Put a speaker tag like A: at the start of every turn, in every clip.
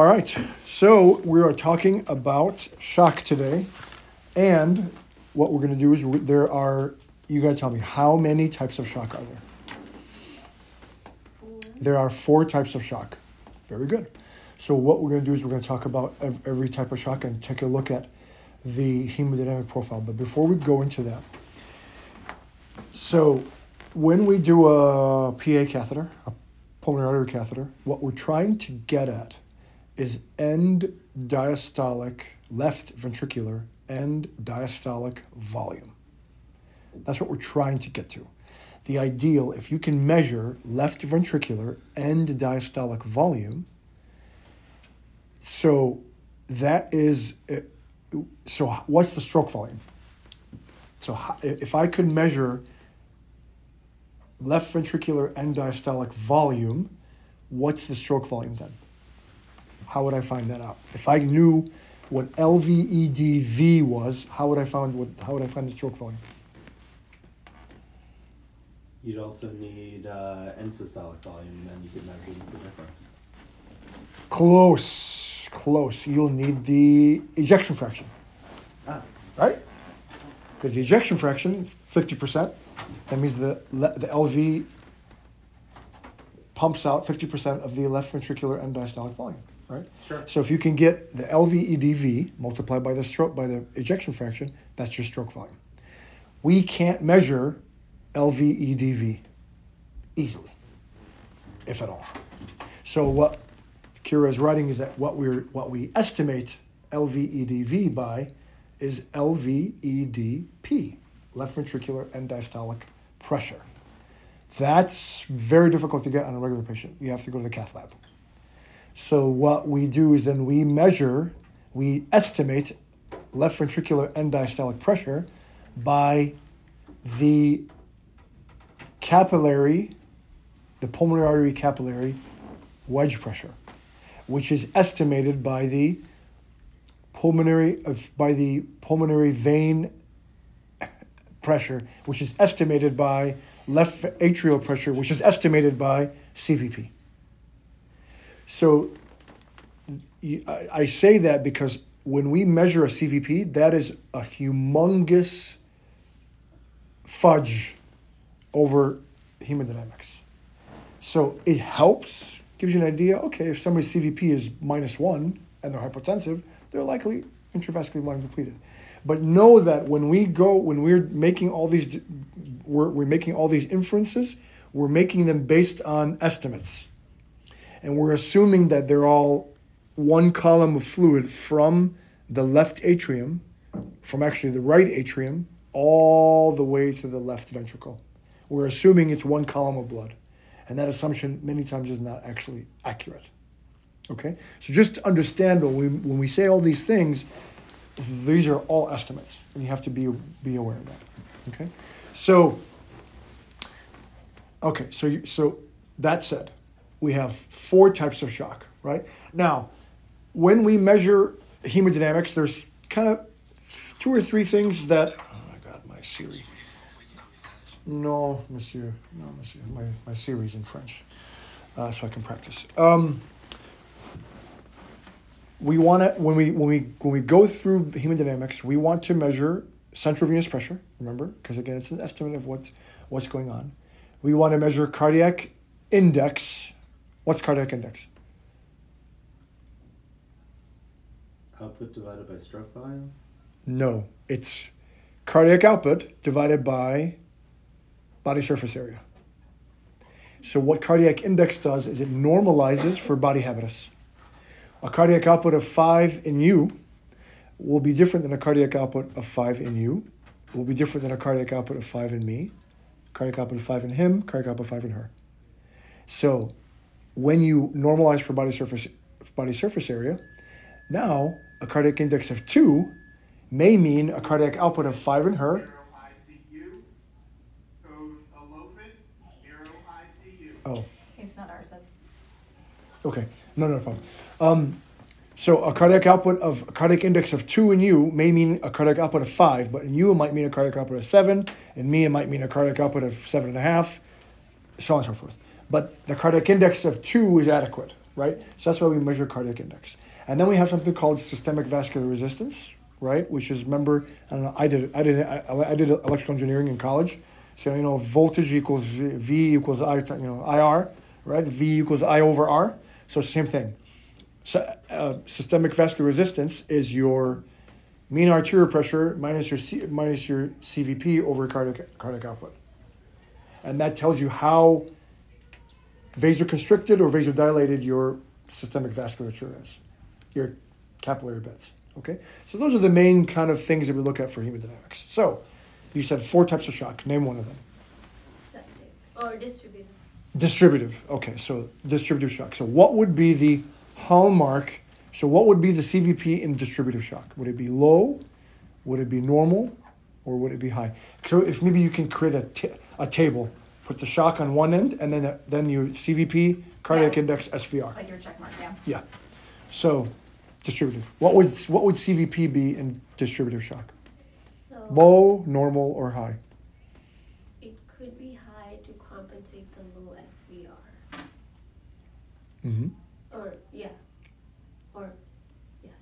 A: All right, so we are talking about shock today, and what we're going to do is there are. You got to tell me how many types of shock are there? There are four types of shock. Very good. So what we're going to do is we're going to talk about every type of shock and take a look at the hemodynamic profile. But before we go into that, so when we do a PA catheter, a pulmonary artery catheter, what we're trying to get at is end diastolic left ventricular end diastolic volume. That's what we're trying to get to. The ideal, if you can measure left ventricular end diastolic volume, so that is, uh, so what's the stroke volume? So if I could measure left ventricular end diastolic volume, what's the stroke volume then? How would I find that out? If I knew what LVEDV was, how would I find what? How would I find the stroke volume?
B: You'd also need uh, end systolic volume, and then you could measure the difference.
A: Close, close. You'll need the ejection fraction,
B: Ah,
A: right? Because the ejection fraction, is fifty percent. That means the the LV pumps out fifty percent of the left ventricular end diastolic volume, right?
B: sure.
A: So if you can get the LVEDV multiplied by the stroke by the ejection fraction, that's your stroke volume. We can't measure LVEDV easily, if at all. So what Kira is writing is that what we're what we estimate LVEDV by is LVEDP, left ventricular end diastolic pressure. That's very difficult to get on a regular patient. You have to go to the cath lab. So what we do is then we measure, we estimate left ventricular end diastolic pressure by the capillary, the pulmonary artery capillary wedge pressure, which is estimated by the pulmonary of by the pulmonary vein pressure, which is estimated by left atrial pressure, which is estimated by CVP. So I say that because when we measure a CVP, that is a humongous fudge over hemodynamics. So it helps, gives you an idea. Okay, if somebody's CVP is minus one and they're hypertensive, they're likely intravascular volume depleted. But know that when we go, when we're making all these, we're, we're making all these inferences, we're making them based on estimates. And we're assuming that they're all one column of fluid from the left atrium, from actually the right atrium, all the way to the left ventricle. We're assuming it's one column of blood. And that assumption many times is not actually accurate. Okay? So just to understand when we, when we say all these things, these are all estimates. And you have to be, be aware of that. Okay? So, okay, so, you, so that said, we have four types of shock, right? Now, when we measure hemodynamics, there's kind of two or three things that. Oh my God, my Siri. No, Monsieur. No, Monsieur. My, my Siri's in French, uh, so I can practice. Um, we want to when we when we when we go through hemodynamics, we want to measure central venous pressure. Remember, because again, it's an estimate of what what's going on. We want to measure cardiac index. What's cardiac index?
B: Output divided by stroke volume.
A: No, it's cardiac output divided by body surface area. So what cardiac index does is it normalizes for body habitus. A cardiac output of 5 in you will be different than a cardiac output of 5 in you. It will be different than a cardiac output of 5 in me, cardiac output of 5 in him, cardiac output of 5 in her. So when you normalize for body surface body surface area, now a cardiac index of 2 may mean a cardiac output of 5 in her
C: Zero ICU, code elopement, zero ICU.
A: Oh,
D: It's not ours, that's,
A: okay. No, no problem. Um, so a cardiac output of a cardiac index of two in you may mean a cardiac output of five, but in you it might mean a cardiac output of seven. In me it might mean a cardiac output of seven and a half, so on and so forth. But the cardiac index of two is adequate. right? So that's why we measure cardiac index. And then we have something called systemic vascular resistance, right? Which is remember, I don't know, I did I did I, I did electrical engineering in college. So you know, voltage equals V, v equals I, you know, IR, right? V equals I over R. So same thing. So, uh, systemic vascular resistance is your mean arterial pressure minus your C, minus your CVP over cardiac cardiac output, and that tells you how vasoconstricted or vasodilated your systemic vasculature is, your capillary beds. Okay, so those are the main kind of things that we look at for hemodynamics. So, you said four types of shock. Name one of them.
D: Septic or distributed.
A: Distributive. Okay, so distributive shock. So what would be the hallmark? So what would be the CVP in distributive shock? Would it be low? Would it be normal? Or would it be high? So if maybe you can create a, t- a table, put the shock on one end, and then then your CVP, cardiac
D: Yeah.
A: index, SVR.
D: Like your check mark, yeah.
A: Yeah. So distributive. What would what would CVP be in distributive shock?
D: So
A: Low, normal, or high?
D: it could be high to compensate the low SVR.
A: Mm-hmm.
D: Or yeah. Or yes.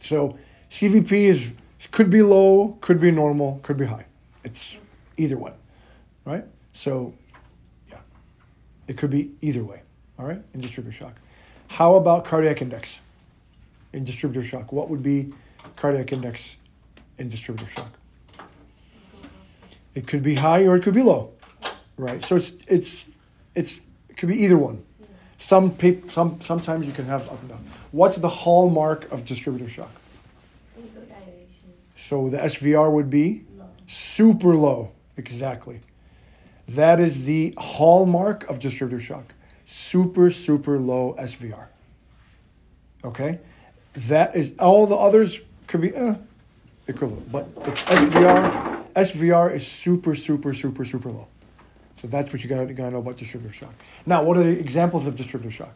A: So CVP is could be low, could be normal, could be high. It's either one, right? So, yeah, it could be either way. All right, in distributive shock. How about cardiac index? In distributive shock, what would be cardiac index in distributive shock? It could be high or it could be low, right? So it's it's it's it could be either one. Some peop, some sometimes you can have up and down. What's the hallmark of distributive shock? So the SVR would be. Super low. Exactly. That is the hallmark of distributive shock. Super, super low SVR. Okay? That is, all the others could be eh, equivalent, but it's SVR. SVR is super, super, super, super low. So that's what you gotta, gotta know about distributive shock. Now, what are the examples of distributive shock?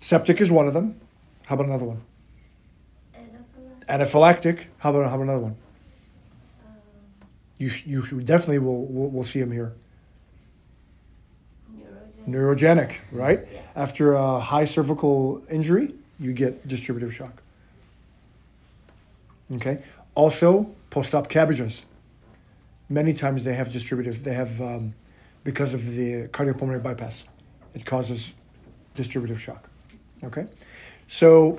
A: Septic is one of them. How about another one?
D: Anaphylactic.
A: Anaphylactic. How about, how about another one? You, you definitely will, will, will see them here.
D: neurogenic.
A: Neurogenic, right?
D: Yeah.
A: After a high cervical injury, you get distributive shock. Okay. Also, post-op CABGs. Many times they have distributive. They have um, because of the cardiopulmonary bypass, it causes distributive shock. Okay. So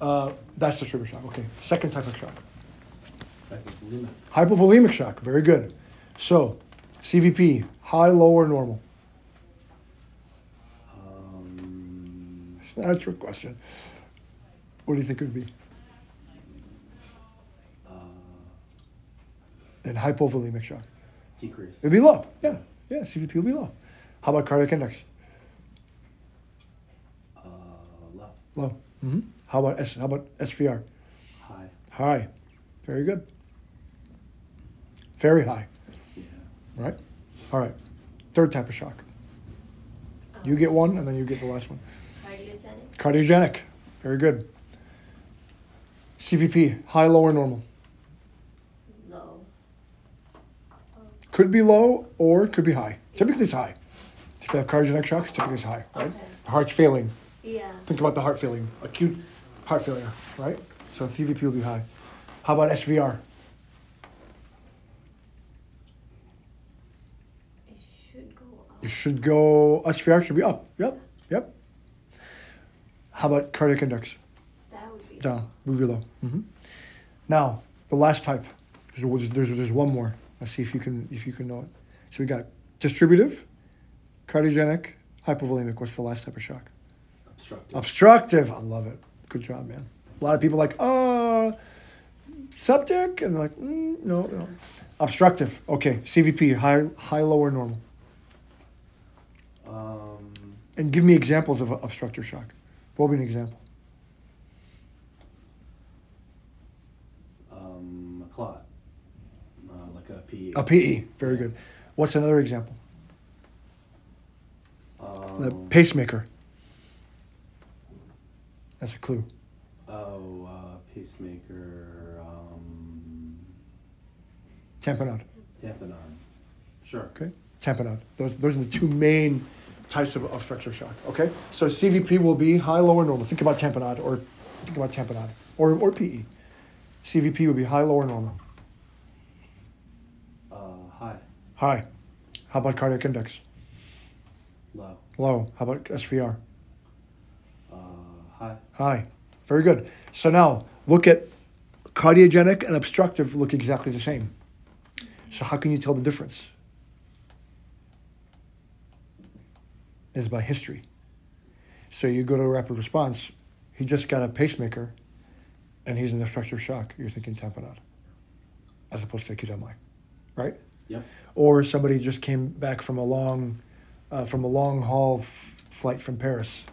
A: uh, that's distributive shock. Okay. Second type of shock. Hypovolemic shock, very good. So, CVP, high, low, or normal?
B: Um,
A: not a trick question. What do you think it would be?
B: uh,
A: And hypovolemic shock.
B: decrease.
A: It'd be low. Yeah, yeah, CVP will be low. How about cardiac index?
B: Uh, low.
A: Low. hmm How about S? How about SVR?
B: High.
A: High. Very good. Very high.
B: Yeah.
A: Right. All right. Third type of shock. You get one, and then you get the last one.
D: Cardiogenic.
A: Cardiogenic. Very good. CVP, high, low, or normal?
D: Low.
A: Could be low or could be high. Typically it's high. If you have cardiogenic shock, it's typically it's high, right?
D: Okay.
A: The heart's failing.
D: Yeah.
A: Think about the heart failing, acute heart failure, right? So CVP will be high. How about SVR?
D: It should go.
A: It should go, SVR should be up. Yep, yep. How about cardiac index?
D: That would be
A: Down, would be low. hmm Now, the last type. There's, there's, there's one more. Let's see if you can if you can know it. So we got distributive, cardiogenic, hypovolemic. What's the last type of shock?
B: Obstructive.
A: Obstructive. I love it. Good job, man. A lot of people like, uh, septic, and they're like, mm, no, no. Obstructive. Okay. CVP. High, high, lower, normal. And give me examples of obstructive shock. What would be an example?
B: um, a clot. Uh, like a PE.
A: A PE. Very good. What's another example?
B: Um,
A: The pacemaker. That's a clue.
B: Oh, uh, pacemaker. Um,
A: Tamponade.
B: tamponade. Sure.
A: Okay. tamponade. Those, those are the two main types of, structure shock. Okay, so CVP will be high, low, or normal. Think about tamponade, or think about tamponade, or or PE. CVP would be high, low, or normal.
B: Uh, high,
A: High. How about cardiac index?
B: low,
A: Low. How about SVR?
B: uh, high,
A: High. Very good. So now look at cardiogenic and obstructive look exactly the same. So how can you tell the difference? Is by history. So you go to a rapid response, he just got a pacemaker and he's in obstructive shock. You're thinking tamponade as opposed to acute MI, right?
B: yep,
A: Or somebody just came back from a long, uh, from a long haul f- flight from Paris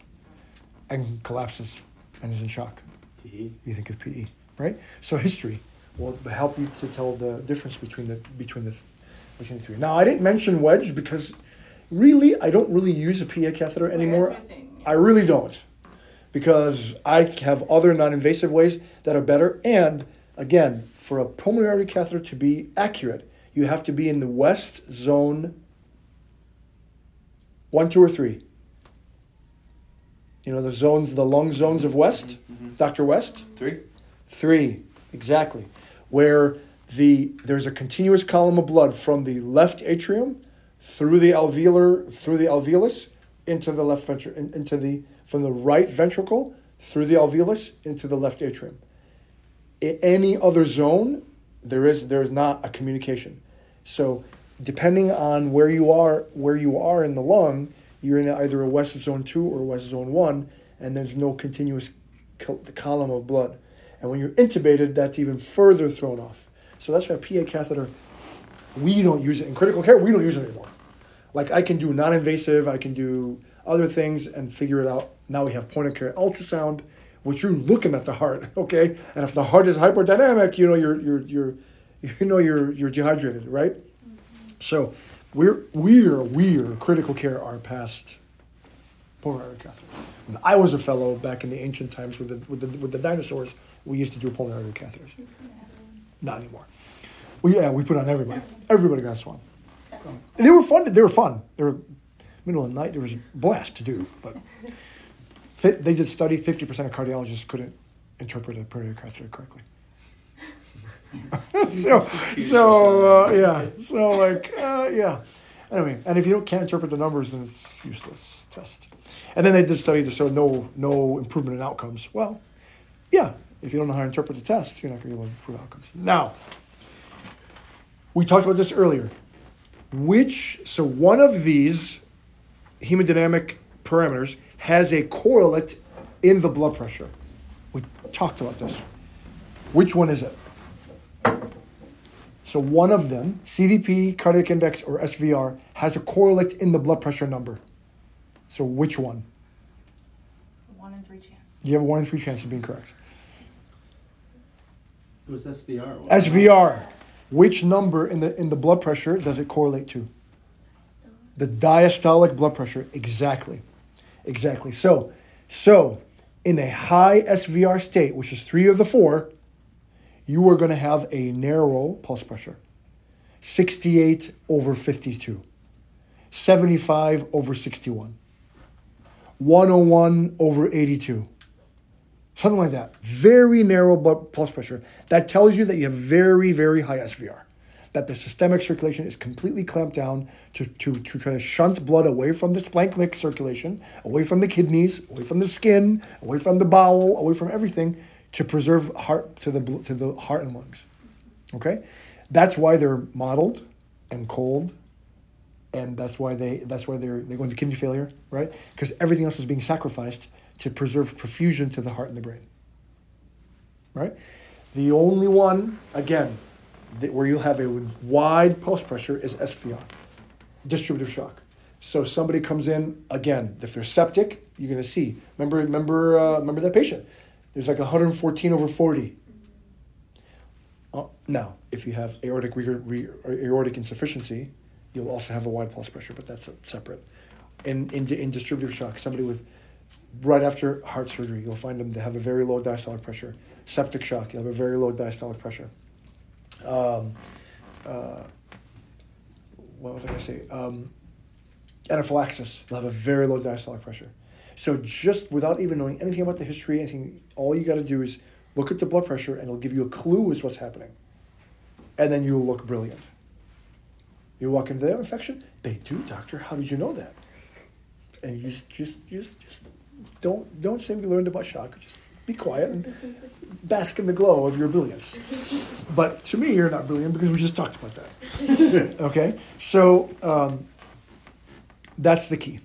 A: and collapses and is in shock.
B: PE,
A: You think of PE, right? So history will help you to tell the difference between the between the between the three. Now I didn't mention wedge because really I don't really use a PA catheter anymore.
E: missing,
A: I really don't because I have other non-invasive ways that are better. And again, for a pulmonary artery catheter to be accurate, you have to be in the west zone one, two, or three. You know the zones, the lung zones of West, mm-hmm, mm-hmm. Dr. West.
B: three,
A: Three, exactly. Where the there's a continuous column of blood from the left atrium through the alveolar through the alveolus into the left ventricle into the from the right ventricle through the alveolus into the left atrium. In any other zone, there is there is not a communication. So depending on where you are where you are in the lung, you're in either a west zone two or west zone one, and there's no continuous col- column of blood. And when you're intubated, that's even further thrown off. So that's why a PA catheter, we don't use it in critical care. We don't use it anymore. Like I can do non-invasive, I can do other things and figure it out. Now we have point of care ultrasound, which you're looking at the heart, okay? And if the heart is hyperdynamic, you know you're you're you're you know you're you're dehydrated, right? So we're we're we're critical care are past pulmonary catheter. When I was a fellow back in the ancient times with the with the with the dinosaurs, we used to do pulmonary catheters. Not anymore. Yeah, we put on everybody. Everybody got. And they were fun. They were fun. They were middle of the night. There was a blast to do, but they did study. Fifty percent of cardiologists couldn't interpret a catheter correctly. so, so uh, yeah, so like uh, yeah. Anyway, and if you don't can't interpret the numbers, then it's useless test. And then they did study to show no no improvement in outcomes. Well, yeah, if you don't know how to interpret the test, you're not going to be able to improve outcomes. Now, we talked about this earlier. Which so one of these hemodynamic parameters has a correlate in the blood pressure. We talked about this. Which one is it? So one of them, CVP, cardiac index, or SVR, has a correlate in the blood pressure number. So which one?
E: One in three chance.
A: You have a one in three chance of being correct.
B: it was SVR. wasn't?
A: SVR. Which number in the in the blood pressure does it correlate to? The diastolic blood pressure. Exactly. Exactly. So, so in a high SVR state, which is three of the four, you are going to have a narrow pulse pressure. 68 over 52. 75 over 61. 101 over 82 something like that. Very narrow blood pulse pressure. That tells you that you have very, very high SVR. That the systemic circulation is completely clamped down to, to, to try to shunt blood away from the splanchnic circulation, away from the kidneys, away from the skin, away from the bowel, away from everything to preserve heart to the to the heart and lungs. Okay, that's why they're mottled and cold, and that's why they that's why they're they go into kidney failure, right? Because everything else is being sacrificed to preserve perfusion to the heart and the brain. Right? The only one, again, that where you'll have a wide pulse pressure is SVR, distributive shock. So somebody comes in again. If they're septic, you're to see. Remember, remember, uh, remember that patient. There's like 114 over 40. Uh, now, if you have aortic re- re- aortic insufficiency, you'll also have a wide pulse pressure, but that's separate. In, in, in distributive shock, somebody with right after heart surgery, you'll find them to have a very low diastolic pressure. Septic shock, you'll have a very low diastolic pressure. Um, uh, what was I going to say? Um, anaphylaxis. They'll have a very low diastolic pressure. So just without even knowing anything about the history, anything, all you got to do is look at the blood pressure, and it'll give you a clue as what's happening, and then you'll look brilliant. You walk into their infection, they do, doctor. How did you know that? And you just, just, just, just don't, don't say we learned about shock. Just be quiet and bask in the glow of your brilliance. But to me, you're not brilliant because we just talked about that. okay, so um, that's the key.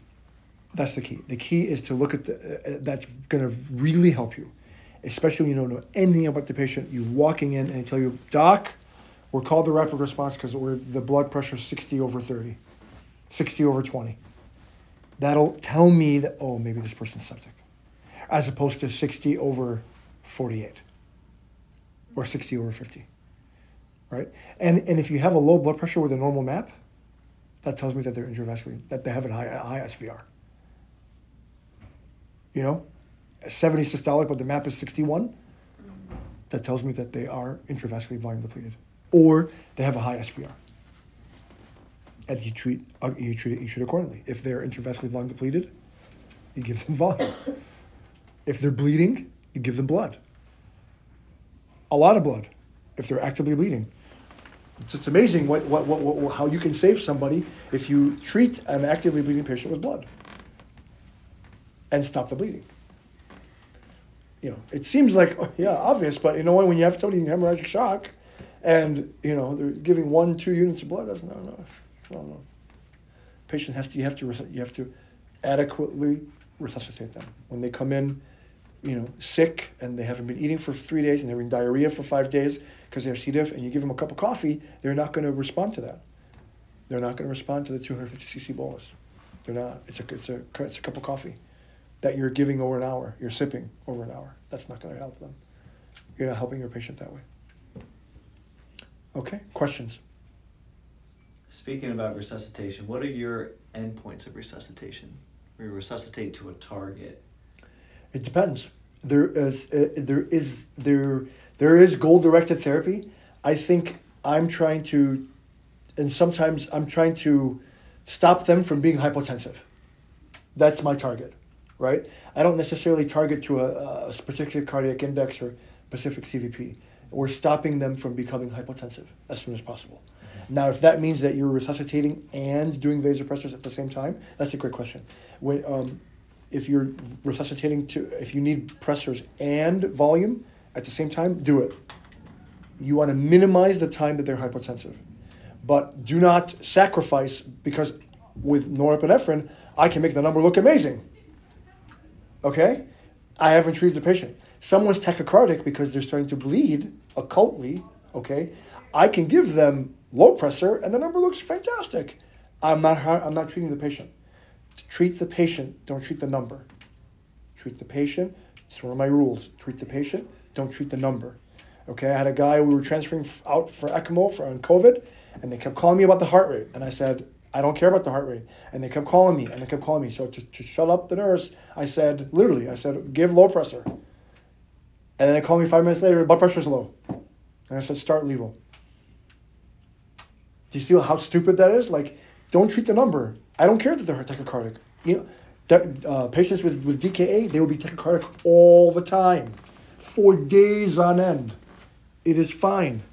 A: That's the key. The key is to look at the. Uh, that's going to really help you, especially when you don't know anything about the patient. You walking in and they tell you, Doc, we're called the rapid response because we're the blood pressure is 60 over 30, 60 over 20. That'll tell me that oh maybe this person's septic, as opposed to 60 over 48, or 60 over 50. Right, and and if you have a low blood pressure with a normal map, that tells me that they're intravascular, that they have a high, high SVR. You know, 70 systolic, but the map is 61. That tells me that they are intravascularly volume depleted, or they have a high SVR. And you treat uh, you treat you treat accordingly. If they're intravascularly volume depleted, you give them volume. if they're bleeding, you give them blood. A lot of blood, if they're actively bleeding. It's just amazing what, what, what, what, how you can save somebody if you treat an actively bleeding patient with blood and stop the bleeding. You know, it seems like oh, yeah obvious, but you know when you have somebody in hemorrhagic shock, and you know they're giving one two units of blood, that's not enough. Patient has to you have to you have to adequately resuscitate them when they come in, you know, sick and they haven't been eating for three days and they're in diarrhea for five days because they're C. diff, and you give them a cup of coffee, they're not going to respond to that. They're not going to respond to the 250 cc bolus. They're not. It's a, it's, a, it's a cup of coffee that you're giving over an hour, you're sipping over an hour. That's not going to help them. You're not helping your patient that way. Okay, questions?
F: Speaking about resuscitation, what are your endpoints of resuscitation? We resuscitate to a target.
A: It depends. There is uh, there is there there is goal directed therapy. I think I'm trying to, and sometimes I'm trying to stop them from being hypotensive. That's my target, right? I don't necessarily target to a, a particular cardiac index or specific CVP. We're stopping them from becoming hypotensive as soon as possible. Now, if that means that you're resuscitating and doing vasopressors at the same time, that's a great question. When, um, if you're resuscitating to, if you need pressors and volume at the same time, do it. You want to minimize the time that they're hypotensive, but do not sacrifice because with norepinephrine, I can make the number look amazing. Okay? I haven't treated the patient. Someone's tachycardic because they're starting to bleed occultly, okay? I can give them low pressure and the number looks fantastic. I'm not I'm not treating the patient. Treat the patient, don't treat the number. Treat the patient. It's one of my rules. Treat the patient, don't treat the number. Okay, I had a guy we were transferring out for ECMO for on COVID, and they kept calling me about the heart rate, and I said, I don't care about the heart rate. And they kept calling me, and they kept calling me. So to, to shut up the nurse, I said, literally, I said, give low pressure. And then they called me five minutes later, blood pressure's low. And I said, start levo. Do you see how stupid that is? Like, don't treat the number. I don't care that they're tachycardic. You know, uh, patients with, with DKA, they will be tachycardic all the time, for days on end. It is fine.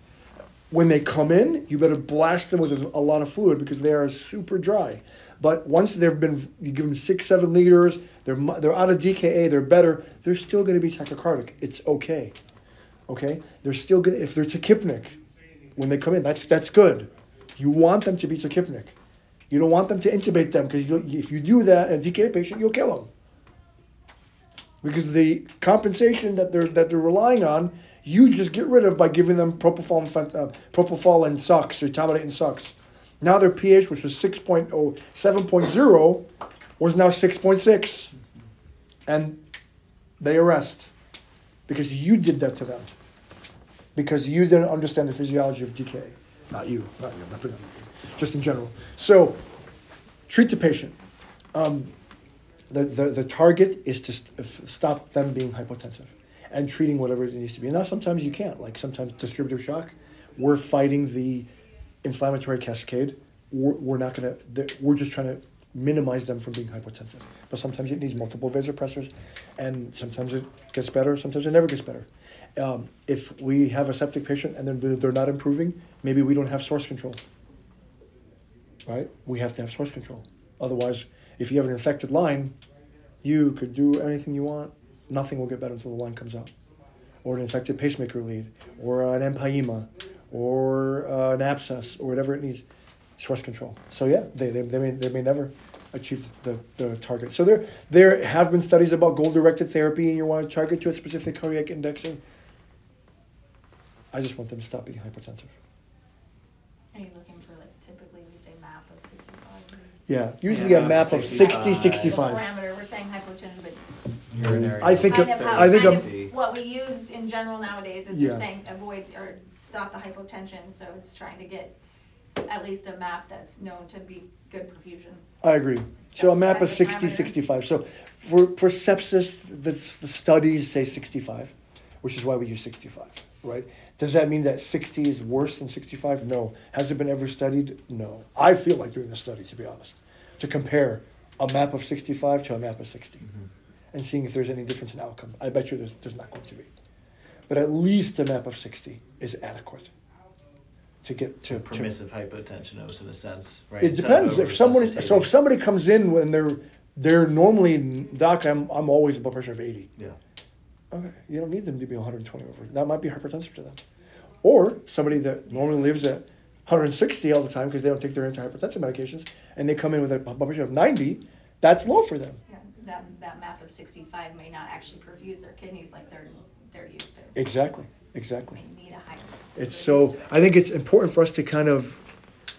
A: When they come in, you better blast them with a lot of fluid because they are super dry. But once they've been, you give them six, seven liters, they're, they're out of DKA, they're better, they're still going to be tachycardic. It's okay. Okay? They're still good if they're tachypneic, when they come in, that's, that's good. You want them to be tachypneic. You don't want them to intubate them because if you do that a DKA patient, you'll kill them. Because the compensation that they're that they're relying on, you just get rid of by giving them propofol and uh, propofol and sucks or etomidate and sucks. Now their pH, which was 6.0, 7.0, was now 6.6. And they arrest because you did that to them. Because you didn't understand the physiology of DKA. Not you, not you, not just in general. So, treat the patient. Um, the, the, the target is to st- stop them being hypotensive and treating whatever it needs to be. And now sometimes you can't. Like sometimes distributive shock, we're fighting the inflammatory cascade we're, we're not gonna, we're just trying to minimize them from being hypotensive. But sometimes it needs multiple vasopressors, and sometimes it gets better, sometimes it never gets better. Um, if we have a septic patient and then they're, not improving, maybe we don't have source control. Right? We have to have source control. Otherwise, if you have an infected line, you could do anything you want, nothing will get better until the line comes out. Or an infected pacemaker lead, or an empyema, or uh, an abscess, or whatever it needs. Source control. So yeah, they, they, they, may, they may never achieve the, the target. So there there have been studies about goal directed therapy, and you want to target to a specific cardiac indexing. I just want them to stop being hypertensive.
E: Are you looking for like typically we say map of sixty-five?
A: Yeah, usually
F: Yeah,
A: a map of
F: 65.
A: 60,
E: The
A: 65.
E: parameter, we're saying hypotension, but
F: Urinary.
A: I think
E: kind of how,
A: I think
E: kind
A: a-
E: of what we use in general nowadays is
A: Yeah.
E: you're saying avoid or stop the hypotension, so it's trying to get at least a map that's known to be good perfusion.
A: I agree. So a
E: That's
A: map
E: kind
A: of
E: of
A: 60,
E: parameter.
A: 65. So for, for sepsis, the, the studies say 65, which is why we use 65, right? Does that mean that 60 is worse than 65? No. Has it been ever studied? No. I feel like doing a study, to be honest, to compare a map of 65 to a map of 60
F: Mhm.
A: and seeing if there's any difference in outcome. I bet you there's, there's not going to be. But at least a map of 60 is adequate to get to, to
F: Permissive hypotension, in a sense, right?
A: it depends. If someone, so if somebody comes in when they're they're normally doc, I'm I'm always a blood pressure of eighty.
F: Yeah.
A: Okay, you don't need them to be 120 over. That might be hypertensive to them. Or somebody that normally lives at 160 all the time because they don't take their antihypertensive medications, and they come in with a blood pressure of 90. That's low for them.
E: Yeah, that, that map of sixty-five may not actually perfuse their kidneys like they're, they're used to.
A: Exactly. Exactly.
E: May need a higher.
A: It's so. I think it's important for us to kind of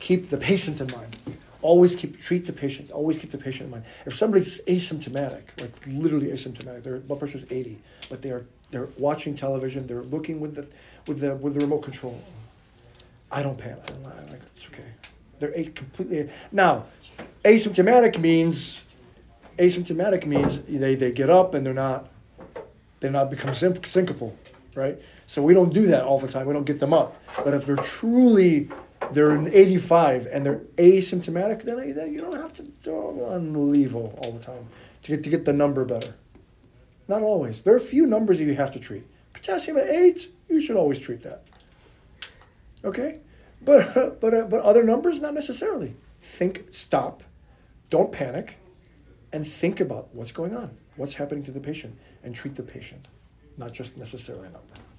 A: keep the patient in mind. Always keep treat the patient. Always keep the patient in mind. If somebody's asymptomatic, like literally asymptomatic, their blood pressure is eighty, but they are they're watching television, they're looking with the with the with the remote control. I don't panic. I'm like it's okay. They're a, completely now. Asymptomatic means asymptomatic means they, they get up and they're not they're not become syn- syncopal, right? So we don't do that all the time. We don't get them up. But if they're truly they're an 85 and they're asymptomatic, then, then you don't have to throw them on levo all the time to get to get the number better. Not always. There are a few numbers that you have to treat. Potassium at eight, you should always treat that. Okay, but but uh, but other numbers not necessarily. Think, stop, don't panic, and think about what's going on, what's happening to the patient, and treat the patient, not just necessarily a number.